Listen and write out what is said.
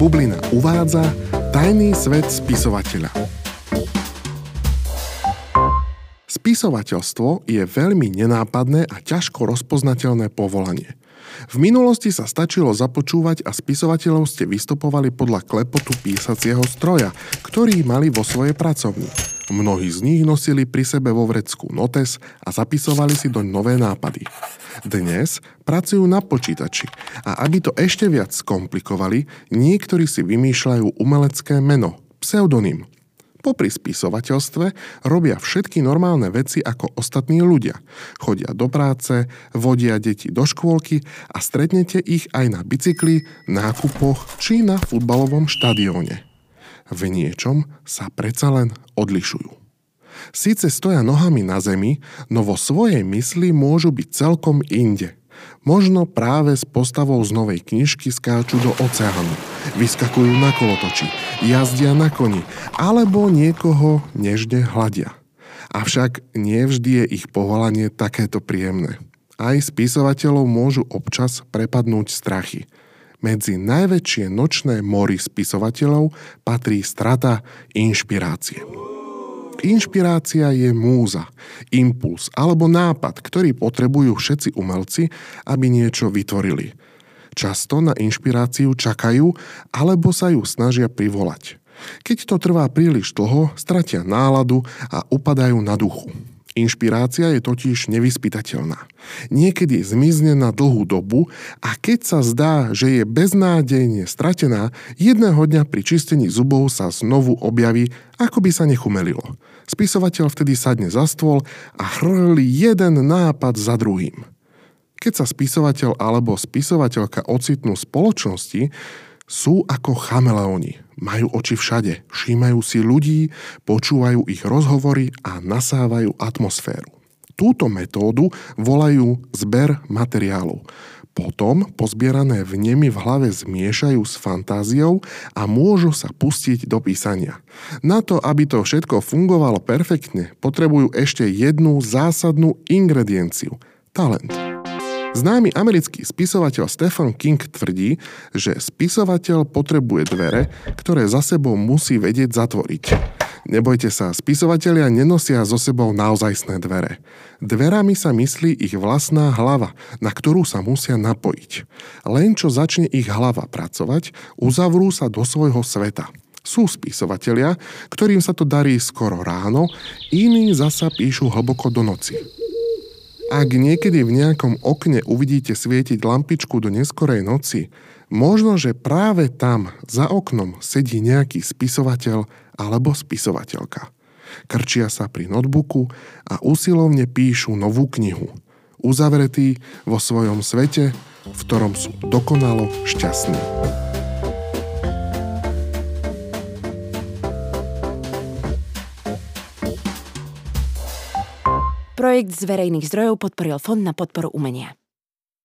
Bublina uvádza Tajný svet spisovateľa. Spisovateľstvo je veľmi nenápadné a ťažko rozpoznateľné povolanie. V minulosti sa stačilo započúvať a spisovateľov ste vystupovali podľa klepotu písacieho stroja, ktorý mali vo svojej pracovni. Mnohí z nich nosili pri sebe vo vrecku notes a zapisovali si doň nové nápady. Dnes pracujú na počítači a aby to ešte viac skomplikovali, niektorí si vymýšľajú umelecké meno, pseudonym, Popri spisovateľstve robia všetky normálne veci ako ostatní ľudia. Chodia do práce, vodia deti do škôlky a stretnete ich aj na bicykli, nákupoch či na futbalovom štadióne. V niečom sa predsa len odlišujú. Síce stoja nohami na zemi, no vo svojej mysli môžu byť celkom inde – Možno práve s postavou z novej knižky skáču do oceánu, vyskakujú na kolotoči, jazdia na koni alebo niekoho nežne hľadia. Avšak nevždy je ich povolanie takéto príjemné. Aj spisovateľov môžu občas prepadnúť strachy. Medzi najväčšie nočné mory spisovateľov patrí strata inšpirácie. Inšpirácia je múza, impuls alebo nápad, ktorý potrebujú všetci umelci, aby niečo vytvorili. Často na inšpiráciu čakajú alebo sa ju snažia privolať. Keď to trvá príliš dlho, stratia náladu a upadajú na duchu. Inšpirácia je totiž nevyspytateľná. Niekedy zmizne na dlhú dobu a keď sa zdá, že je beznádejne stratená, jedného dňa pri čistení zubov sa znovu objaví, ako by sa nechumelilo. Spisovateľ vtedy sadne za stôl a chrlí jeden nápad za druhým. Keď sa spisovateľ alebo spisovateľka ocitnú v spoločnosti, sú ako chameleóni. Majú oči všade, všímajú si ľudí, počúvajú ich rozhovory a nasávajú atmosféru. Túto metódu volajú zber materiálov. Potom pozbierané vnemy v hlave zmiešajú s fantáziou a môžu sa pustiť do písania. Na to, aby to všetko fungovalo perfektne, potrebujú ešte jednu zásadnú ingredienciu – talent. Známy americký spisovateľ Stephen King tvrdí, že spisovateľ potrebuje dvere, ktoré za sebou musí vedieť zatvoriť. Nebojte sa, spisovatelia nenosia so sebou naozajstné dvere. Dverami sa myslí ich vlastná hlava, na ktorú sa musia napojiť. Len čo začne ich hlava pracovať, uzavrú sa do svojho sveta. Sú spisovatelia, ktorým sa to darí skoro ráno, iní zasa píšu hlboko do noci. Ak niekedy v nejakom okne uvidíte svietiť lampičku do neskorej noci, možno, že práve tam, za oknom, sedí nejaký spisovateľ alebo spisovateľka. Krčia sa pri notebooku a usilovne píšu novú knihu. Uzavretí vo svojom svete, v ktorom sú dokonalo šťastní. Projekt z verejných zdrojov podporil Fond na podporu umenia.